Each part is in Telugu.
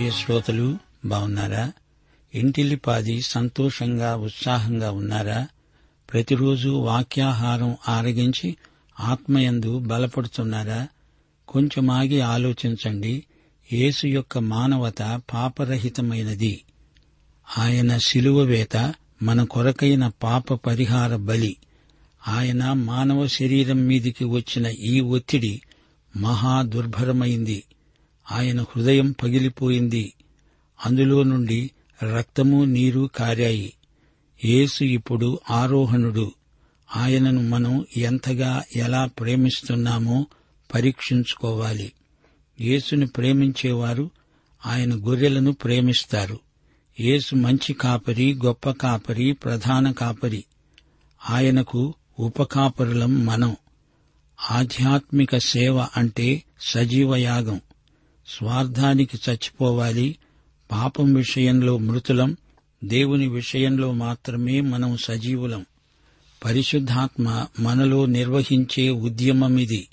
ప్రియ శ్రోతలు బాగున్నారా ఇంటిల్లిపాది సంతోషంగా ఉత్సాహంగా ఉన్నారా? ప్రతిరోజు వాక్యాహారం ఆరగించి ఆత్మయందు బలపడుతున్నారా? కొంచెం ఆగి ఆలోచించండి. యేసు యొక్క మానవత పాపరహితమైనది. ఆయన శిలువ వేత మన కొరకైన పాప పరిహార బలి. ఆయన మానవ శరీరం మీదికి వచ్చిన ఈ ఒత్తిడి మహా దుర్భరమైంది. ఆయన హృదయం పగిలిపోయింది. అందులో నుండి రక్తము నీరు కారాయి. యేసు ఇప్పుడు ఆరోహణుడు. ఆయనను మనం ఎంతగా ఎలా ప్రేమిస్తున్నామో పరీక్షించుకోవాలి. యేసును ప్రేమించేవారు ఆయన గొర్రెలను ప్రేమిస్తారు. యేసు మంచి కాపరి గొప్ప కాపరి ప్రధాన కాపరి. ఆయనకు ఉపకాపరులం మనం. ఆధ్యాత్మిక సేవ అంటే సజీవయాగం స్వార్థానికి చచ్చిపోవాలి. పాపం విషయంలో మృతులం. దేవుని విషయంలో మాత్రమే మనం సజీవులం. పరిశుద్ధాత్మ మనలో నిర్వహించే ఉద్యమమిది.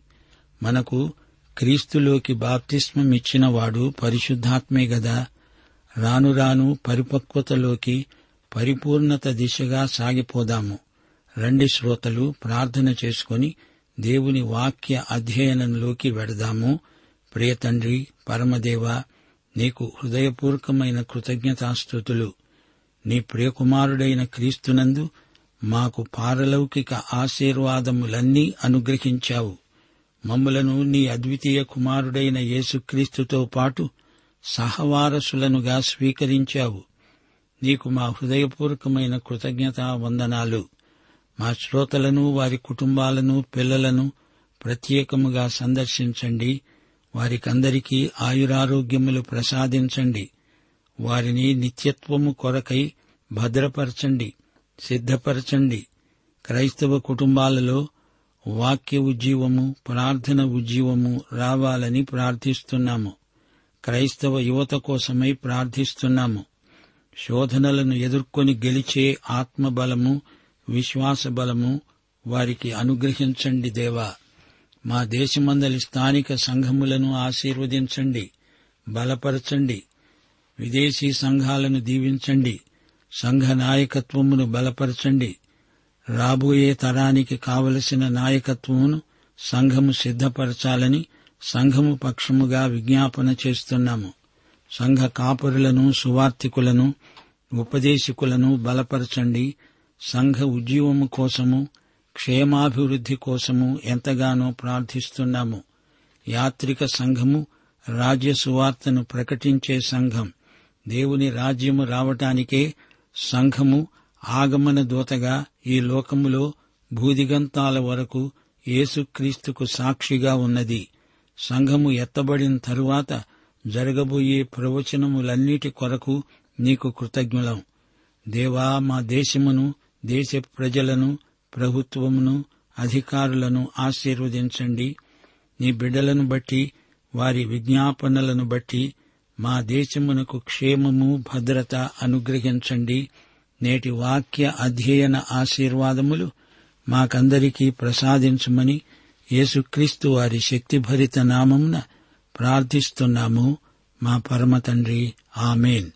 మనకు క్రీస్తులోకి బాప్తిస్మమిచ్చినవాడు పరిశుద్ధాత్మే గదా. రాను రాను పరిపక్వతలోకి పరిపూర్ణత దిశగా సాగిపోదాము. రండి శ్రోతలు ప్రార్థన చేసుకుని దేవుని వాక్య అధ్యయనంలోకి వెడదాము. ప్రియతండ్రి పరమదేవ నీకు హృదయపూర్వకమైన కృతజ్ఞతాస్థుతులు నీ ప్రియకుమారుడైన క్రీస్తునందు మాకు పారలౌకిక ఆశీర్వాదములన్నీ అనుగ్రహించావు. మమ్ములను నీ అద్వితీయ కుమారుడైన యేసుక్రీస్తుతో పాటు సహవారసులనుగా స్వీకరించావు. నీకు మా హృదయపూర్వకమైన కృతజ్ఞతా వందనాలు. మా శ్రోతలను వారి కుటుంబాలను పిల్లలను ప్రత్యేకముగా సందర్శించండి. వారికందరికీ ఆయురారోగ్యములు ప్రసాదించండి. వారిని నిత్యత్వము కొరకై భద్రపరచండి సిద్ధపరచండి. క్రైస్తవ కుటుంబాలలో వాక్య ఉజ్జీవము ప్రార్థన ఉజ్జీవము రావాలని ప్రార్థిస్తున్నాము. క్రైస్తవ యువత కోసమై ప్రార్థిస్తున్నాము. శోధనలను ఎదుర్కొని గెలిచే ఆత్మబలము విశ్వాస బలము వారికి అనుగ్రహించండి దేవా. మా దేశమందలి స్థానిక సంఘములను ఆశీర్వదించండి బలపరచండి విదేశీ సంఘాలను దీవించండి సంఘ నాయకత్వమును బలపరచండి రాబోయే తరానికి కావలసిన నాయకత్వమును సంఘము సిద్ధపరచాలని సంఘము పక్షముగా విజ్ఞాపన చేస్తున్నాము. సంఘ కాపురులను సువార్థికులను ఉపదేశికులను బలపరచండి సంఘ ఉద్యమము కోసము క్షేమాభివృద్ధి కోసము ఎంతగానో ప్రార్థిస్తున్నాము. యాత్రిక సంఘము రాజ్య సువార్తను ప్రకటించే సంఘం. దేవుని రాజ్యము రావటానికే సంఘము ఆగమన దూతగా ఈ లోకములో భూదిగంతాల వరకు యేసుక్రీస్తుకు సాక్షిగా ఉన్నది. సంఘము ఎత్తబడిన తరువాత జరగబోయే ప్రవచనములన్నిటి కొరకు నీకు కృతజ్ఞులం. దేవా మా దేశమును దేశ ప్రజలను ప్రభుత్వమును అధికారులను ఆశీర్వదించండి. నీ బిడ్డలను బట్టి వారి విజ్ఞాపనలను బట్టి మా దేశమునకు క్షేమము భద్రత అనుగ్రహించండి. నేటి వాక్య అధ్యయన ఆశీర్వాదములు మాకందరికీ ప్రసాదించమని యేసుక్రీస్తు వారి శక్తిభరిత నామమున ప్రార్థిస్తున్నాము. మా పరమ తండ్రి ఆమెన్.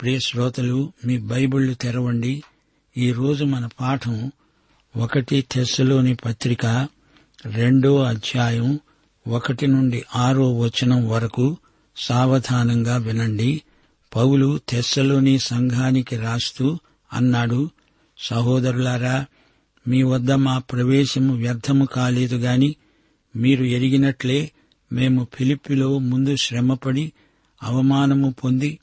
ప్రియ శ్రోతలు మీ బైబిళ్ళు తెరవండి. ఈరోజు మన పాఠం ఒకటి తెస్సులోని పత్రిక రెండో అధ్యాయం ఒకటి నుండి ఆరో వచనం వరకు సావధానంగా వినండి. పౌలు తెస్సలోని సంఘానికి రాస్తూ అన్నాడు సహోదరులారా మీ వద్ద మా ప్రవేశము వ్యర్థము కాలేదు గాని మీరు ఎరిగినట్లే మేము ఫిలిప్పిలో ముందు శ్రమపడి అవమానము పొంది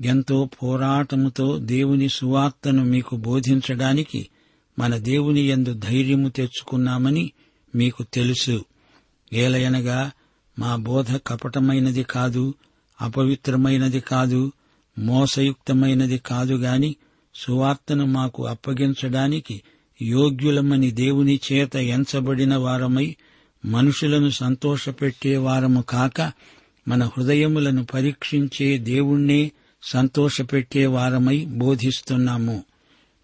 ఎంతో పోరాటముతో దేవుని సువార్తను మీకు బోధించడానికి మన దేవుని యందు ధైర్యము తెచ్చుకున్నామని మీకు తెలుసు. ఏలయనగా మా బోధ కపటమైనది కాదు అపవిత్రమైనది కాదు మోసయుక్తమైనది కాదు గాని సువార్తను మాకు అప్పగించడానికి యోగ్యులమని దేవుని చేత ఎంచబడిన వారమై మనుషులను సంతోషపెట్టే వారము కాక మన హృదయములను పరీక్షించే దేవుణ్ణే సంతోషపెట్టే వారమై బోధిస్తున్నాము.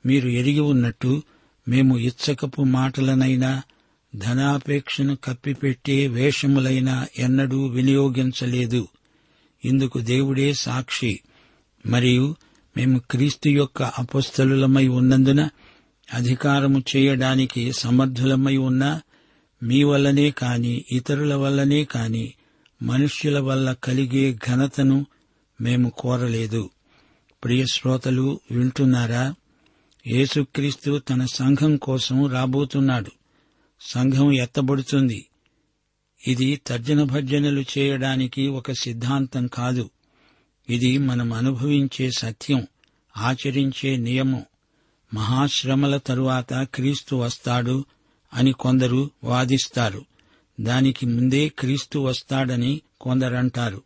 మీరు ఎరిగి ఉన్నట్టు మేము ఇచ్చకపు మాటలనైనా ధనాపేక్షను కప్పిపెట్టే వేషములైనా ఎన్నడూ వినియోగించలేదు. ఇందుకు దేవుడే సాక్షి. మరియు మేము క్రీస్తు యొక్క అపస్థలులమై ఉన్నందున అధికారము చేయడానికి సమర్థులమై ఉన్నా మీ వల్లనే కాని ఇతరుల వల్లనే కాని మనుష్యుల వల్ల కలిగే ఘనతను మేము కోరలేదు. ప్రియ శ్రోతలు వింటున్నారా? యేసుక్రీస్తు తన సంఘం కోసం రాబోతున్నాడు. సంఘం ఎత్తబడుతుంది. ఇది తర్జన భర్జనలు చేయడానికి ఒక సిద్ధాంతం కాదు. ఇది మనం అనుభవించే సత్యం ఆచరించే నియమం. మహాశ్రమల తరువాత క్రీస్తు వస్తాడు అని కొందరు వాదిస్తారు. దానికి ముందే క్రీస్తు వస్తాడని కొందరంటారు.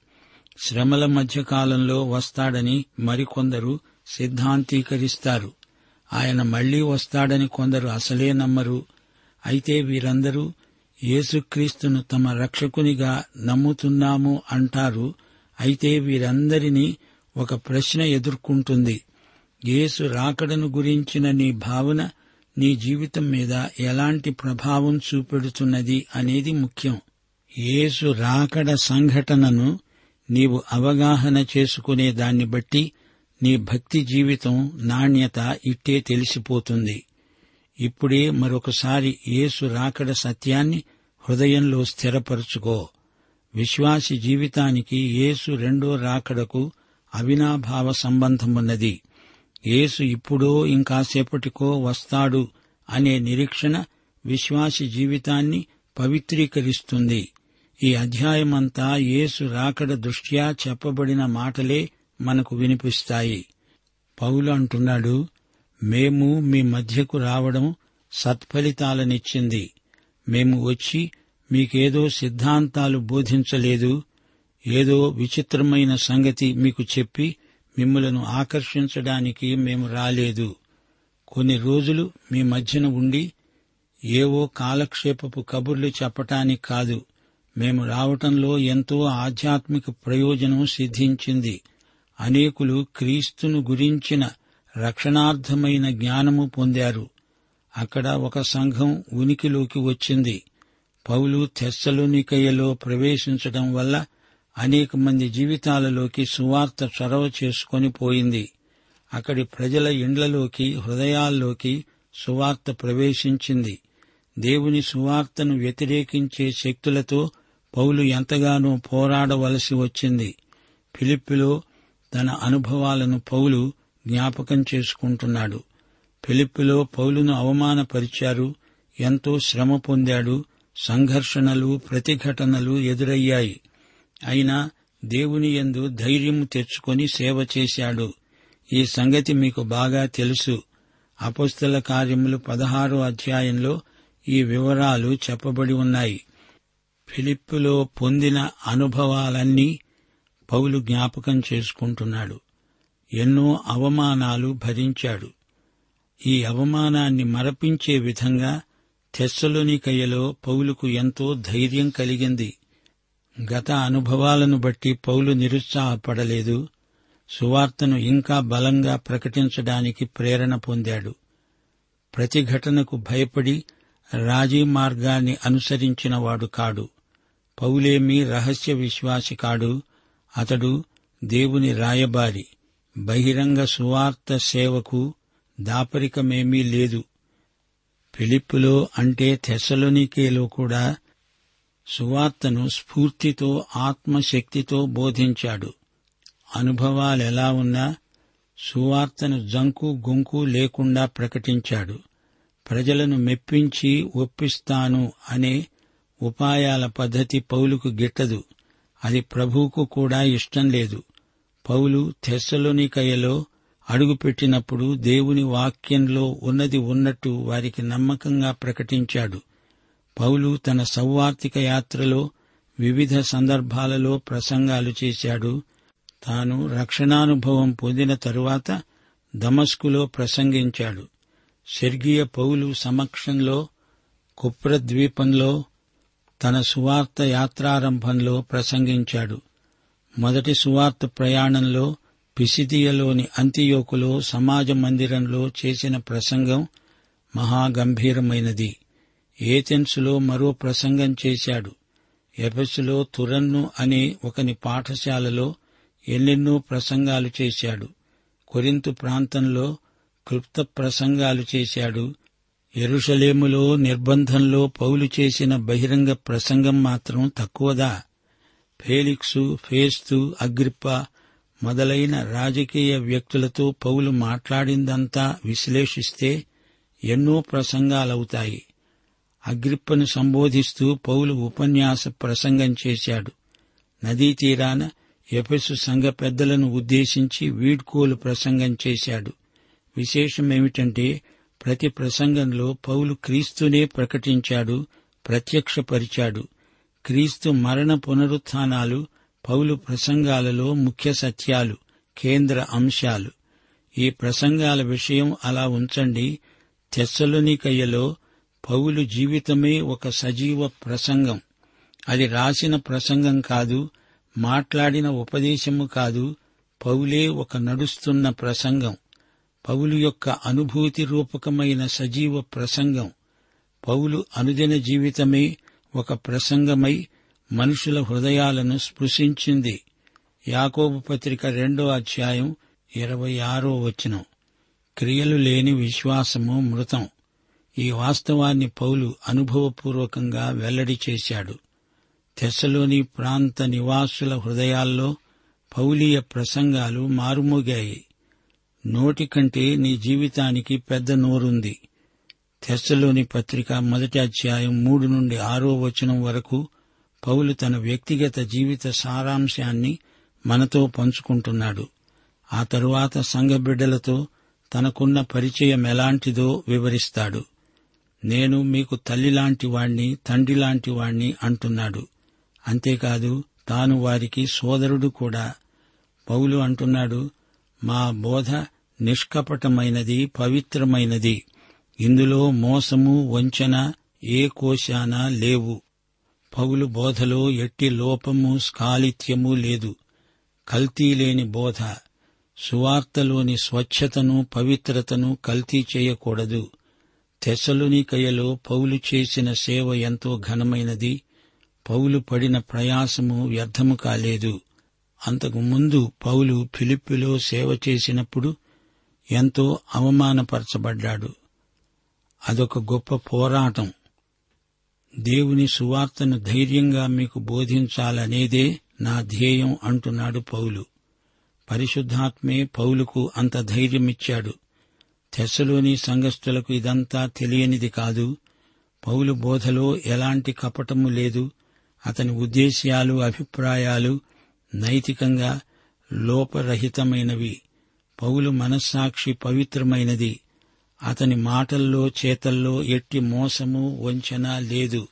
శ్రమల మధ్యకాలంలో వస్తాడని మరికొందరు సిద్ధాంతీకరిస్తారు. ఆయన మళ్ళీ వస్తాడని కొందరు అసలే నమ్మరు. అయితే వీరందరూ యేసుక్రీస్తును తమ రక్షకునిగా నమ్ముతున్నాము అంటారు. అయితే వీరందరినీ ఒక ప్రశ్న ఎదుర్కొంటుంది. యేసు రాకడను గురించిన నీ భావన నీ జీవితం మీద ఎలాంటి ప్రభావం చూపెడుతున్నది అనేది ముఖ్యం. యేసు రాకడ సంఘటనను నీవు అవగాహన చేసుకునే దాన్ని బట్టి నీ భక్తి జీవితం నాణ్యత ఇట్టే తెలిసిపోతుంది. ఇప్పుడే మరొకసారి యేసు రాకడ సత్యాన్ని హృదయంలో స్థిరపరుచుకో. విశ్వాసి జీవితానికి యేసు రెండో రాకడకు అవినాభావ సంబంధమున్నది. యేసు ఇప్పుడో ఇంకాసేపటికో వస్తాడు అనే నిరీక్షణ విశ్వాసి జీవితాన్ని పవిత్రీకరిస్తుంది. ఈ అధ్యాయమంతా యేసు రాకడ దృష్ట్యా చెప్పబడిన మాటలే మనకు వినిపిస్తాయి. పౌలు అంటున్నాడు మేము మీ మధ్యకు రావడం సత్ఫలితాలనిచ్చింది. మేము వచ్చి మీకేదో సిద్ధాంతాలు బోధించలేదు. ఏదో విచిత్రమైన సంగతి మీకు చెప్పి మిమ్మలను ఆకర్షించడానికి మేము రాలేదు. కొన్ని రోజులు మీ మధ్యన ఉండి ఏవో కాలక్షేపపు కబుర్లు చెప్పటానికి కాదు. మేము రావటంలో ఎంతో ఆధ్యాత్మిక ప్రయోజనం సిద్ధించింది. అనేకులు క్రీస్తును గురించిన రక్షణార్థమైన జ్ఞానము పొందారు. అక్కడ ఒక సంఘం ఉనికిలోకి వచ్చింది. పౌలు తెస్సలోనికయ్యలో ప్రవేశించడం వల్ల అనేక మంది జీవితాలలోకి సువార్త చొరవ చేసుకొని పోయింది. అక్కడి ప్రజల ఇండ్లలోకి హృదయాల్లోకి సువార్త ప్రవేశించింది. దేవుని సువార్తను వ్యతిరేకించే శక్తులతో పౌలు ఎంతగానో పోరాడవలసి వచ్చింది. ఫిలిప్పిలో తన అనుభవాలను పౌలు జ్ఞాపకం చేసుకుంటున్నాడు. ఫిలిప్పిలో పౌలును అవమానపరిచారు. ఎంతో శ్రమ పొందాడు. సంఘర్షణలు ప్రతిఘటనలు ఎదురయ్యాయి. అయినా దేవుని యందు ధైర్యం తెచ్చుకొని సేవ చేశాడు. ఈ సంగతి మీకు బాగా తెలుసు. అపుస్తల కార్యములు పదహారో అధ్యాయంలో ఈ వివరాలు చెప్పబడి ఉన్నాయి. ఫిలిప్పులో పొందిన అనుభవాలన్నీ పౌలు జ్ఞాపకం చేసుకుంటున్నాడు. ఎన్నో అవమానాలు భరించాడు. ఈ అవమానాన్ని మరపించే విధంగా తెస్సలోనికయ్యలో పౌలుకు ఎంతో ధైర్యం కలిగింది. గత అనుభవాలను బట్టి పౌలు నిరుత్సాహపడలేదు. సువార్తను ఇంకా బలంగా ప్రకటించడానికి ప్రేరణ పొందాడు. ప్రతిఘటనకు భయపడి రాజీ మార్గాన్ని అనుసరించినవాడు కాడు. పౌలేమీ రహస్య విశ్వాసి కాడు. అతడు దేవుని రాయబారి బహిరంగ సువార్త సేవకు దాపరికమేమీ లేదు. ఫిలిప్పులో అంటే తెసలోనికేలో కూడా సువార్తను స్ఫూర్తితో ఆత్మశక్తితో బోధించాడు. అనుభవాలెలా ఉన్నా సువార్తను జంకు గొంకు లేకుండా ప్రకటించాడు. ప్రజలను మెప్పించి ఒప్పిస్తాను అనే ఉపాయాల పద్ధతి పౌలుకు గిట్టదు. అది ప్రభువుకు కూడా ఇష్టం లేదు. పౌలు తెస్సలోనికయ్యలో అడుగుపెట్టినప్పుడు దేవుని వాక్యంలో ఉన్నది ఉన్నట్టు వారికి నమ్మకంగా ప్రకటించాడు. పౌలు తన సౌవార్తిక యాత్రలో వివిధ సందర్భాలలో ప్రసంగాలు చేశాడు. తాను రక్షణానుభవం పొందిన తరువాత దమస్కులో ప్రసంగించాడు. స్వర్గీయ పౌలు సమక్షంలో కుప్రద్వీపంలో తన సువార్త యాత్రారంభంలో ప్రసంగించాడు. మొదటి సువార్త ప్రయాణంలో పిసిదియలోని అంత్యోకులో సమాజ మందిరంలో చేసిన ప్రసంగం మహాగంభీరమైనది. ఏథెన్సులో మరో ప్రసంగం చేశాడు. ఎఫెస్సులో తురన్ను అనే ఒకని పాఠశాలలో ఎన్నెన్నో ప్రసంగాలు చేశాడు. కొరింతు ప్రాంతంలో క్లుప్త ప్రసంగాలు చేశాడు. ఎరుషలేములో నిర్బంధంలో పౌలు చేసిన బహిరంగ ప్రసంగం మాత్రం తక్కువదా? ఫేలిక్సు ఫేస్తు అగ్రిప్ప మొదలైన రాజకీయ వ్యక్తులతో పౌలు మాట్లాడిందంతా విశ్లేషిస్తే ఎన్నో ప్రసంగాలవుతాయి. అగ్రిప్పను సంబోధిస్తూ పౌలు ఉపన్యాస ప్రసంగం చేశాడు. నదీ తీరాన ఎఫెసు సంఘ పెద్దలను ఉద్దేశించి వీడ్కోలు ప్రసంగం చేశాడు. విశేషమేమిటంటే ప్రతి ప్రసంగంలో పౌలు క్రీస్తునే ప్రకటించాడు ప్రత్యక్షపరిచాడు. క్రీస్తు మరణ పునరుత్నాలు పౌలు ప్రసంగాలలో ముఖ్య సత్యాలు కేంద్ర అంశాలు. ఈ ప్రసంగాల విషయం అలా ఉంచండి. తెస్సలోనికయ్యలో పౌలు జీవితమే ఒక సజీవ ప్రసంగం. అది రాసిన ప్రసంగం కాదు మాట్లాడిన ఉపదేశము కాదు పౌలే ఒక నడుస్తున్న ప్రసంగం. పౌలు యొక్క అనుభూతి రూపకమైన సజీవ ప్రసంగం. పౌలు అనుదిన జీవితమే ఒక ప్రసంగమై మనుషుల హృదయాలను స్పృశించింది. యాకోబు పత్రిక రెండో అధ్యాయం ఇరవై ఆరో వచనం. క్రియలు లేని విశ్వాసము మృతం. ఈ వాస్తవాన్ని పౌలు అనుభవపూర్వకంగా వెల్లడి చేశాడు. తెస్సలోని ప్రాంత నివాసుల హృదయాల్లో పౌలీయ ప్రసంగాలు మారుమోగాయి. నోటి కంటే నీ జీవితానికి పెద్ద నోరుంది. తెస్సలోని పత్రిక మొదటి అధ్యాయం మూడు నుండి ఆరో వచనం వరకు పౌలు తన వ్యక్తిగత జీవిత సారాంశాన్ని మనతో పంచుకుంటున్నాడు. ఆ తరువాత సంఘ బిడ్డలతో తనకున్న పరిచయం ఎలాంటిదో వివరిస్తాడు. నేను మీకు తల్లిలాంటి వాణ్ణి తండ్రిలాంటి వాణ్ణి అంటున్నాడు. అంతేకాదు తాను వారికి సోదరుడు కూడా. పౌలు అంటున్నాడు మా బోధ నిష్కపటమైనది పవిత్రమైనది. ఇందులో మోసము వంచన ఏ కోశాన లేవు. పౌలు బోధలో ఎట్టి లోపము స్కాలిత్యము లేదు. కల్తీ లేని బోధ. సువార్తలోని స్వచ్ఛతను పవిత్రతను కల్తీ చేయకూడదు. తెసలునికయలో పౌలు చేసిన సేవ ఎంతో ఘనమైనది. పౌలు పడిన ప్రయాసము వ్యర్థము కాలేదు. అంతకు ముందు పౌలు ఫిలిప్పిలో సేవ చేసినప్పుడు ఎంతో అవమానపరచబడ్డాడు. అదొక గొప్ప పోరాటం. దేవుని సువార్తను ధైర్యంగా మీకు బోధించాలనేదే నా ధ్యేయం అంటున్నాడు పౌలు. పరిశుద్ధాత్మే పౌలుకు అంత ధైర్యమిచ్చాడు. తెస్సలోని సంఘస్థులకు ఇదంతా తెలియనిది కాదు. పౌలు బోధలో ఎలాంటి కపటము లేదు. అతని ఉద్దేశ్యాలు అభిప్రాయాలు నైతికంగా లోపరహితమైనవి. పౌలు మనస్సాక్షి పవిత్రమైనది. అతని మాటల్లో చేతల్లో ఎట్టి మోసము వంచన లేదు.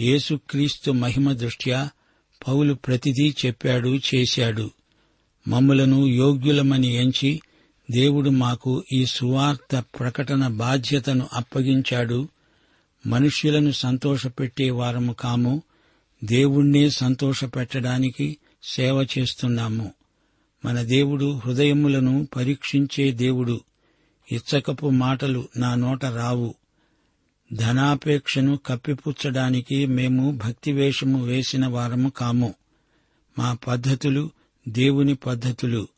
యేసుక్రీస్తు మహిమ దృష్ట్యా పౌలు ప్రతిదీ చెప్పాడు చేశాడు. మమ్ములను యోగ్యులమని ఎంచి దేవుడు మాకు ఈ సువార్త ప్రకటన బాధ్యతను అప్పగించాడు. మనుష్యులను సంతోషపెట్టే వారము కాము. దేవుణ్ణే సంతోషపెట్టడానికి సేవ చేస్తున్నాము. మన దేవుడు హృదయములను పరీక్షించే దేవుడు. ఇచ్చకపు మాటలు నా నోట రావు. ధనాపేక్షను కప్పిపుచ్చడానికి మేము భక్తివేషము వేసిన వారము కాము. మా పద్ధతులు దేవుని పద్ధతులు.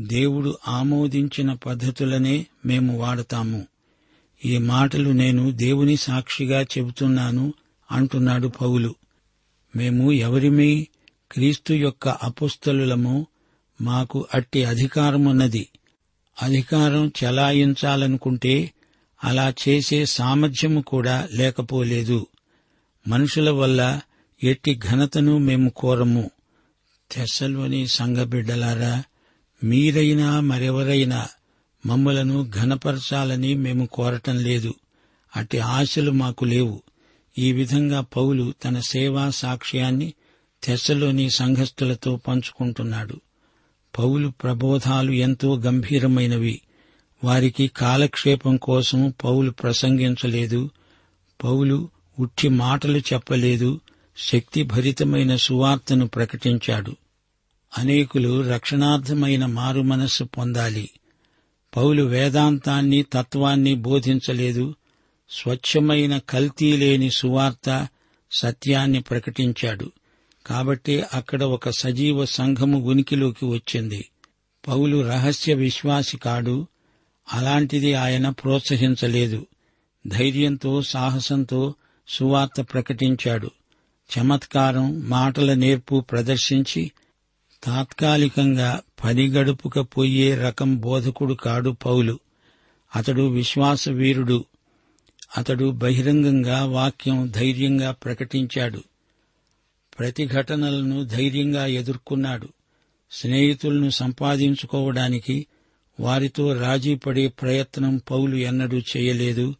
దేవుడు ఆమోదించిన పద్ధతులనే మేము వాడతాము. ఈ మాటలు నేను దేవుని సాక్షిగా చెబుతున్నాను అంటున్నాడు పౌలు. మేము ఎవరిమీ క్రీస్తు యొక్క అపుస్తలులము మాకు అట్టి అధికారమున్నది. అధికారం చెలాయించాలనుకుంటే అలా చేసే సామర్థ్యము కూడా లేకపోలేదు. మనుషుల వల్ల ఎట్టి ఘనతను మేము కోరము. తెస్సలోని సంఘబిడ్డలారా మీరైనా మరెవరైనా మమ్మలను ఘనపరచాలని మేము కోరటం లేదు. అట్టి ఆశలు మాకు లేవు. ఈ విధంగా పౌలు తన సేవా సాక్ష్యాన్ని తెస్సలోని సంఘస్థులతో పంచుకుంటున్నాడు. పౌలు ప్రబోధాలు ఎంతో గంభీరమైనవి. వారికి కాలక్షేపం కోసం పౌలు ప్రసంగించలేదు. పౌలు ఉట్టి మాటలు చెప్పలేదు. శక్తిభరితమైన సువార్తను ప్రకటించాడు. అనేకులు రక్షణార్థమైన మారు మనస్సు పొందాలి. పౌలు వేదాంతాన్ని తత్వాన్ని బోధించలేదు. స్వచ్ఛమైన కల్తీ లేని సువార్త సత్యాన్ని ప్రకటించాడు. కాబట్టి అక్కడ ఒక సజీవ సంఘము ఉనికిలోకి వచ్చింది. పౌలు రహస్య విశ్వాసి కాడు. అలాంటిది ఆయన ప్రోత్సహించలేదు. ధైర్యంతో సాహసంతో సువార్త ప్రకటించాడు. చమత్కారం మాటల నేర్పు ప్రదర్శించి తాత్కాలికంగా పని రకం బోధకుడు కాడు పౌలు. అతడు విశ్వాసవీరుడు అతడు బహిరంగంగా వాక్యం ధైర్యంగా ప్రకటించాడు. ప్రతిఘటనలను ధైర్యంగా ఎదుర్కొన్నాడు. స్నేహితులను సంపాదించుకోవడానికి వారితో రాజీపడే ప్రయత్నం పౌలు ఎన్నడూ చేయలేదు.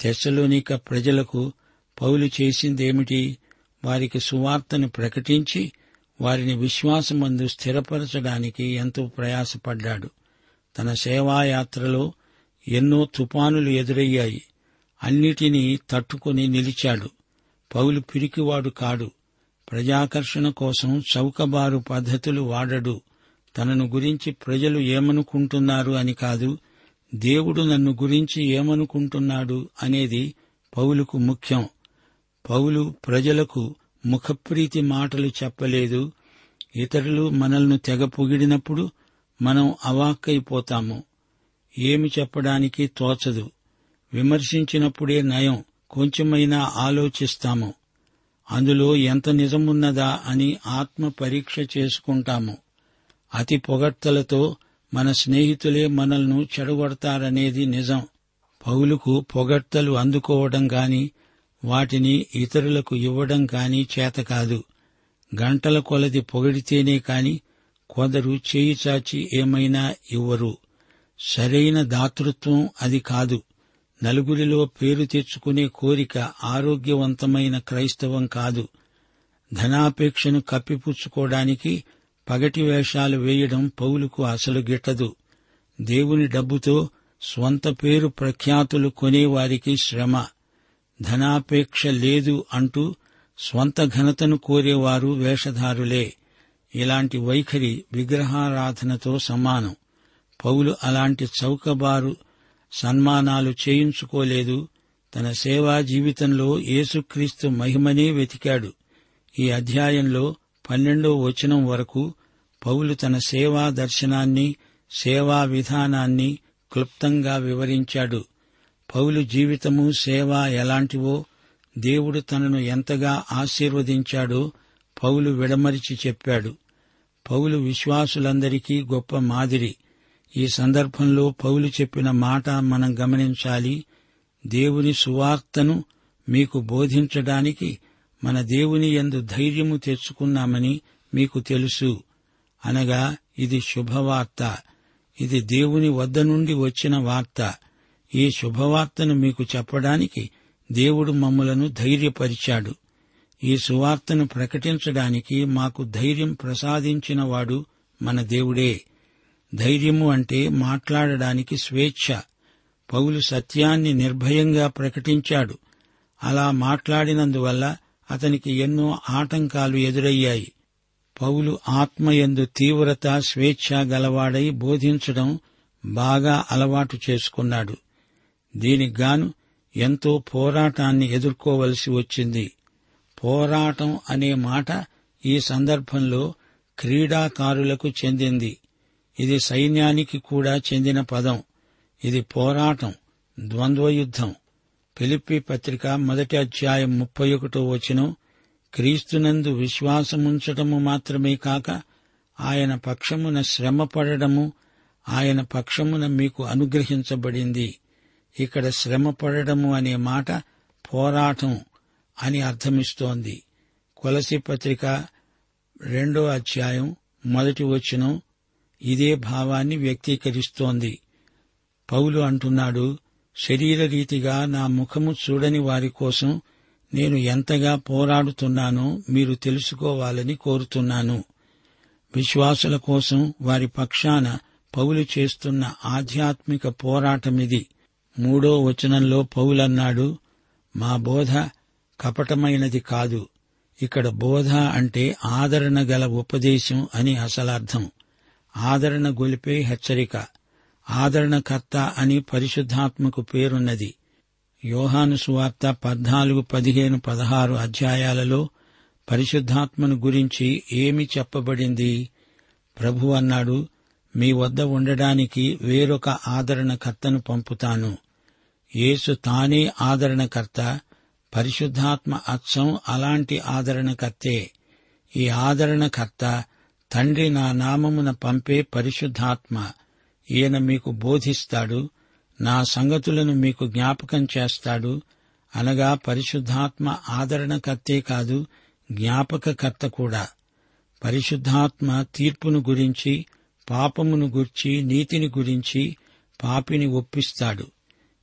తెశలోనిక ప్రజలకు పౌలు చేసిందేమిటి? వారికి సువార్తను ప్రకటించి వారిని విశ్వాసమందు స్థిరపరచడానికి ఎంతో ప్రయాసపడ్డాడు. తన సేవాయాత్రలో ఎన్నో తుపానులు ఎదురయ్యాయి. అన్నిటినీ తట్టుకుని నిలిచాడు. పౌలు పిరికివాడు కాడు. ప్రజాకర్షణ కోసం చౌకబారు పద్ధతులు వాడడు. తనను గురించి ప్రజలు ఏమనుకుంటున్నారు అని కాదు దేవుడు నన్ను గురించి ఏమనుకుంటున్నాడు అనేది పౌలుకు ముఖ్యం. పౌలు ప్రజలకు ముఖప్రీతి మాటలు చెప్పలేదు. ఇతరులు మనల్ని తెగ పొగిడినప్పుడు మనం అవాక్కైపోతాము. ఏమి చెప్పడానికి తోచదు. విమర్శించినప్పుడే నయం. కొంచెమైనా ఆలోచిస్తాము. అందులో ఎంత నిజమున్నదా అని ఆత్మ పరీక్ష చేసుకుంటాము. అతి పొగడ్తలతో మన స్నేహితులే మనల్ని చెడగొడతారనేది నిజం. పౌలుకు పొగడ్తలు అందుకోవడం గాని వాటిని ఇతరులకు ఇవ్వడం కాని చేతకాదు గంటల కొలది పొగిడితేనే కాని కొందరు చేయి చాచి ఏమైనా ఇవ్వరు. సరైన దాతృత్వం అది కాదు. నలుగురిలో పేరు తెచ్చుకునే కోరిక ఆరోగ్యవంతమైన క్రైస్తవం కాదు. ధనాపేక్షను కప్పిపుచ్చుకోవడానికి పగటి వేషాలు వేయడం పౌలుకు అసలు గిట్టదు. దేవుని డబ్బుతో స్వంత పేరు ప్రఖ్యాతులు కొనేవారికి శ్రమ. ధనాపేక్ష లేదు అంటూ స్వంత ఘనతను కోరేవారు వేషధారులే. ఇలాంటి వైఖరి విగ్రహారాధనతో సమానం. పౌలు అలాంటి చౌకబారు సన్మానాలు చేయించుకోలేదు. తన సేవా జీవితంలో యేసుక్రీస్తు మహిమనే వెతికాడు. ఈ అధ్యాయంలో పన్నెండో వచనం వరకు పౌలు తన సేవా దర్శనాన్ని సేవా విధానాన్ని క్లుప్తంగా వివరించాడు. పౌలు జీవితము సేవ ఎలాంటివో దేవుడు తనను ఎంతగా ఆశీర్వదించాడో పౌలు విడమరిచి చెప్పాడు. పౌలు విశ్వాసులందరికీ గొప్ప మాదిరి. ఈ సందర్భంలో పౌలు చెప్పిన మాట మనం గమనించాలి. దేవుని సువార్తను మీకు బోధించడానికి మన దేవుని ఎందు ధైర్యము తెచ్చుకున్నామని మీకు తెలుసు. అనగా ఇది శుభవార్త. ఇది దేవుని వద్ద నుండి వచ్చిన వార్త. ఈ శుభవార్తను మీకు చెప్పడానికి దేవుడు మమ్ములను ధైర్యపరిచాడు. ఈ సువార్తను ప్రకటించడానికి మాకు ధైర్యం ప్రసాదించినవాడు మన దేవుడే. ధైర్యము అంటే మాట్లాడడానికి స్వేచ్ఛ. పౌలు సత్యాన్ని నిర్భయంగా ప్రకటించాడు. అలా మాట్లాడినందువల్ల అతనికి ఎన్నో ఆటంకాలు ఎదురయ్యాయి. పౌలు ఆత్మయందు తీవ్రత స్వేచ్ఛ గలవాడై బోధించడం బాగా అలవాటు చేసుకున్నాడు. దీనికిగాను ఎంతో పోరాటాన్ని ఎదుర్కోవలసి వచ్చింది. పోరాటం అనే మాట ఈ సందర్భంలో క్రీడాకారులకు చెందింది. ఇది సైన్యానికి కూడా చెందిన పదం. ఇది పోరాటం ద్వంద్వయుద్ధం. పిలిప్పి పత్రిక మొదటి అధ్యాయం ముప్పై ఒకటో వచనం క్రీస్తునందు విశ్వాసముంచటము మాత్రమే కాక ఆయన పక్షమున శ్రమపడము ఆయన పక్షమున మీకు అనుగ్రహించబడింది. ఇక్కడ శ్రమపడము అనే మాట పోరాటం అని అర్థమిస్తోంది. కొలసి పత్రిక రెండో అధ్యాయం మొదటి వచనం ఇదే భావాన్ని వ్యక్తీకరిస్తోంది. పౌలు అంటున్నాడు శరీరరీతిగా నా ముఖము చూడని వారి కోసం నేను ఎంతగా పోరాడుతున్నానో మీరు తెలుసుకోవాలని కోరుతున్నాను. విశ్వాసుల కోసం వారి పక్షాన పౌలు చేస్తున్న ఆధ్యాత్మిక పోరాటమిది. మూడో వచనంలో పౌలన్నాడు మా బోధ కపటమైనది కాదు. ఇక్కడ బోధ అంటే ఆదరణ గల ఉపదేశం అని అసలర్థం. ఆదరణ గొలిపే హెచ్చరిక. ఆదరణకర్త అని పరిశుద్ధాత్మకు పేరున్నది. యోహాను సువార్త పద్నాలుగు పదిహేను పదహారు అధ్యాయాలలో పరిశుద్ధాత్మను గురించి ఏమి చెప్పబడింది? ప్రభు అన్నాడు మీ వద్ద ఉండడానికి వేరొక ఆదరణకర్తను పంపుతాను. యేసు తానే ఆదరణకర్త పరిశుద్ధాత్మ అచ్చం అలాంటి ఆదరణకర్తే. ఈ ఆదరణకర్త తండ్రి నా నామమున పంపే పరిశుద్ధాత్మ. ఈయన మీకు బోధిస్తాడు. నా సంగతులను మీకు జ్ఞాపకం చేస్తాడు. అనగా పరిశుద్ధాత్మ ఆదరణకర్తే కాదు జ్ఞాపకకర్త కూడా. పరిశుద్ధాత్మ తీర్పును గురించి పాపమును గుర్చి నీతిని గురించి పాపిని ఒప్పిస్తాడు.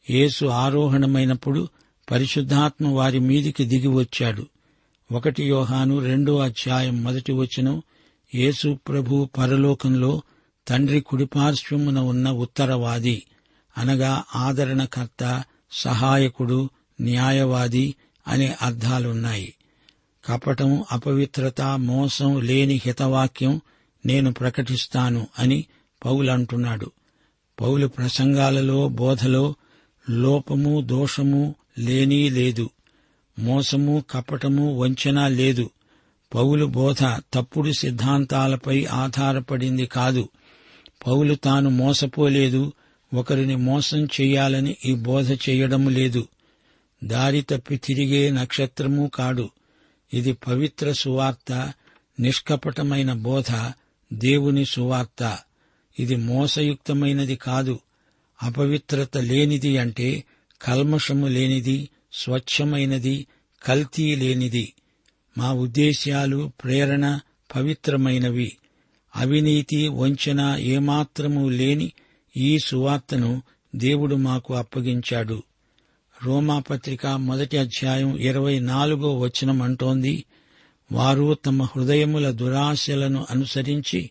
యేసు ఆరోహణమైనప్పుడు పరిశుద్ధాత్మ వారి మీదికి దిగి వచ్చాడు. ఒకటి యోహాను రెండో అధ్యాయం మొదటి వచనం యేసు ప్రభు పరలోకంలో తండ్రి కుడిపార్శ్వమున ఉన్న ఉత్తరవాది అనగా ఆదరణకర్త సహాయకుడు న్యాయవాది అనే అర్థాలున్నాయి. కపటం అపవిత్రత మోసం లేని హితవాక్యం నేను ప్రకటిస్తాను అని పౌలంటున్నాడు పౌలు ప్రసంగాలలో బోధలో లోపము దోషము లేనీ లేదు. మోసము కపటము వంచన లేదు. పౌలు బోధ తప్పుడు సిద్ధాంతాలపై ఆధారపడింది కాదు. పౌలు తాను మోసపోలేదు ఒకరిని మోసం చెయ్యాలని ఈ బోధ చేయడం లేదు. దారి తప్పి తిరిగే నక్షత్రము కాడు ఇది పవిత్ర సువార్త నిష్కపటమైన బోధ దేవుని సువార్త. ఇది మోసయుక్తమైనది కాదు. అపవిత్రత లేనిది అంటే కల్మషము లేనిది స్వచ్ఛమైనది కల్తీ లేనిది. మా ఉద్దేశ్యాలు ప్రేరణ పవిత్రమైనవి. అవినీతి వంచన ఏమాత్రము లేని ఈ సువార్తను దేవుడు మాకు అప్పగించాడు. రోమాపత్రిక మొదటి అధ్యాయం ఇరవై నాలుగో వచనం అంటోంది వారు తమ హృదయముల దురాశలను అనుసరించి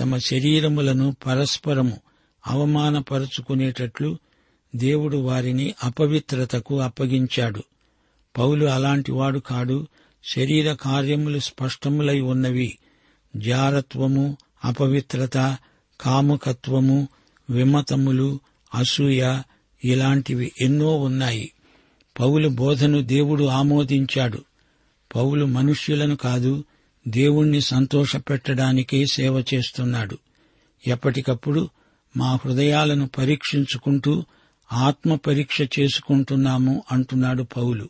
తమ శరీరములను పరస్పరము అవమానపరుచుకునేటట్లు దేవుడు వారిని అపవిత్రతకు అప్పగించాడు. పౌలు అలాంటివాడు కాడు. శరీర కార్యములు స్పష్టములై ఉన్నవి. జారత్వము అపవిత్రత కాముకత్వము విమతములు అసూయ ఇలాంటివి ఎన్నో ఉన్నాయి. పౌలు బోధను దేవుడు ఆమోదించాడు. పౌలు మనుష్యులను కాదు దేవుణ్ణి సంతోషపెట్టడానికే సేవ చేస్తున్నాడు. ఎప్పటికప్పుడు మా హృదయాలను పరీక్షించుకుంటూ ఆత్మ పరీక్ష చేసుకుంటున్నాము అంటున్నాడు పౌలు.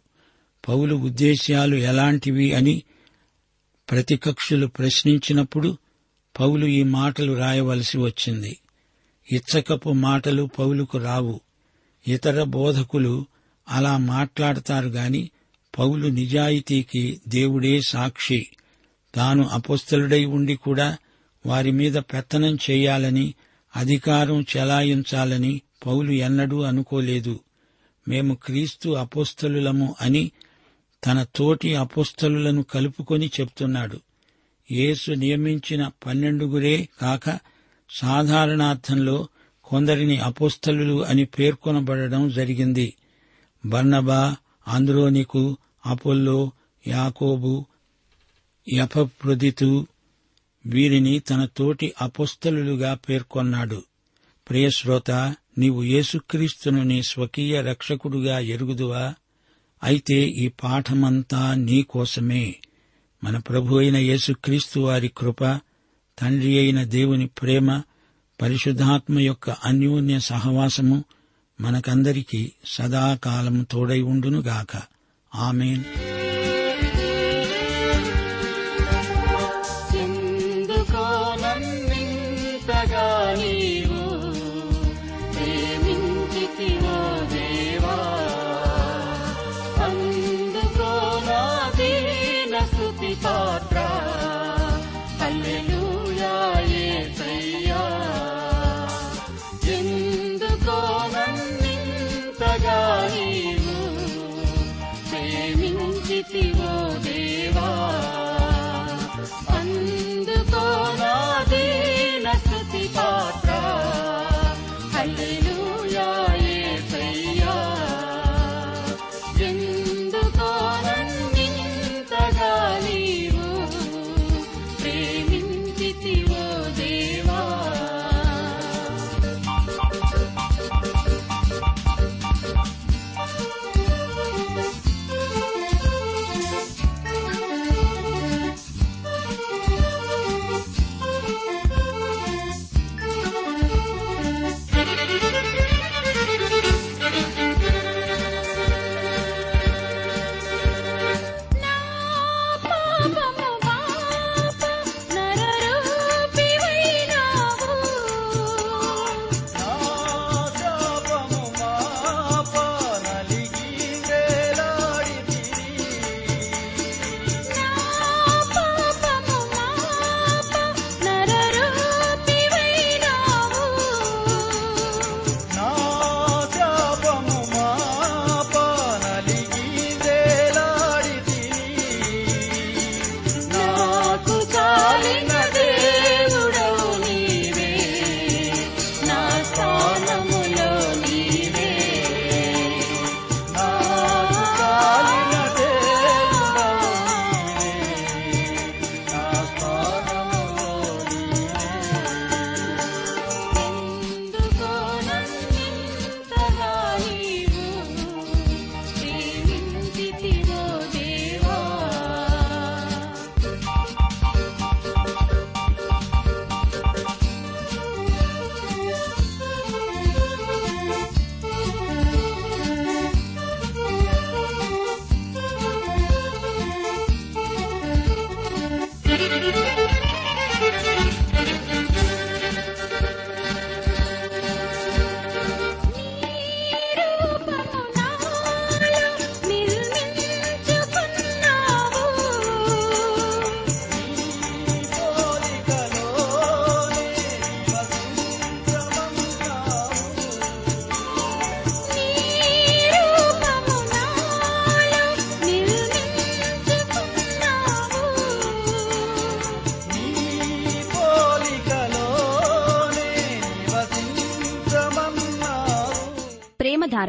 పౌలు ఉద్దేశ్యాలు ఎలాంటివి అని ప్రతికక్షులు ప్రశ్నించినప్పుడు పౌలు ఈ మాటలు రాయవలసి వచ్చింది. ఇచ్చకపు మాటలు పౌలుకు రావు. ఇతర బోధకులు అలా మాట్లాడతారు గాని పౌలు నిజాయితీకి దేవుడే సాక్షి. తాను అపోస్తలుడై ఉండి కూడా వారి మీద పెత్తనం చేయాలని అధికారం చెలాయించాలని పౌలు ఎన్నడూ అనుకోలేదు. మేము క్రీస్తు అపోస్తలులము అని తన తోటి అపుస్తలులను కలుపుకొని చెప్తున్నాడు. యేసు నియమించిన పన్నెండుగురే కాక సాధారణార్థంలో కొందరిని అపుస్తలు అని పేర్కొనబడడం జరిగింది. బర్నబా ఆంద్రోనికు అపోల్లో యాకోబు యపప్రొదితు వీరిని తన తోటి అపుస్తలుగా పేర్కొన్నాడు. ప్రియశ్రోత నీవు యేసుక్రీస్తును నీ స్వకీయ రక్షకుడుగా ఎరుగుదువా? అయితే ఈ పాఠమంతా నీకోసమే మన ప్రభు అయిన యేసుక్రీస్తు వారి కృప తండ్రి అయిన దేవుని ప్రేమ పరిశుద్ధాత్మ యొక్క అన్యోన్య సహవాసము మనకందరికీ సదాకాలం తోడై ఉండునుగాక. ఆమెన్.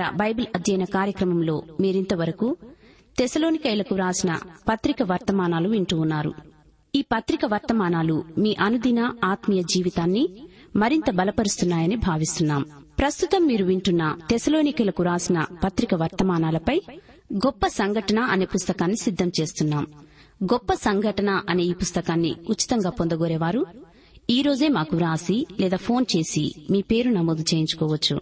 వార బైబిల్ అధ్యయన కార్యక్రమంలో మీరింతవరకు తెసలోనికైలకు రాసిన పత్రిక వర్తమానాలు వింటూ ఉన్నారు. ఈ పత్రిక వర్తమానాలు మీ అనుదిన ఆత్మీయ జీవితాన్ని మరింత బలపరుస్తున్నాయని భావిస్తున్నాం. ప్రస్తుతం మీరు వింటున్న తెసలోనికలకు రాసిన పత్రిక వర్తమానాలపై గొప్ప సంఘటన అనే పుస్తకాన్ని సిద్దం చేస్తున్నాం. గొప్ప సంఘటన అనే ఈ పుస్తకాన్ని ఉచితంగా పొందగోరేవారు ఈ రోజే మాకు వ్రాసి లేదా ఫోన్ చేసి మీ పేరు నమోదు చేయించుకోవచ్చు.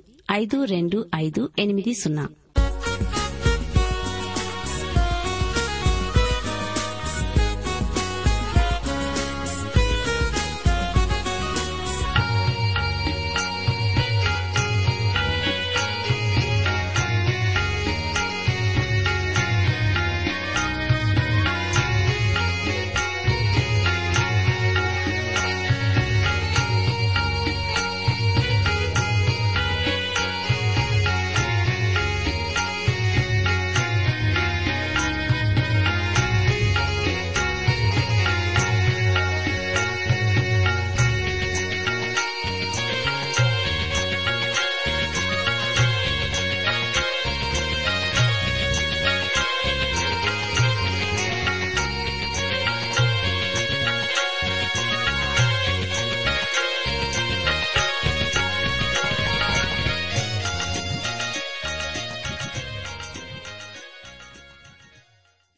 ఐదు రెండు ఐదు ఎనిమిది సున్నా.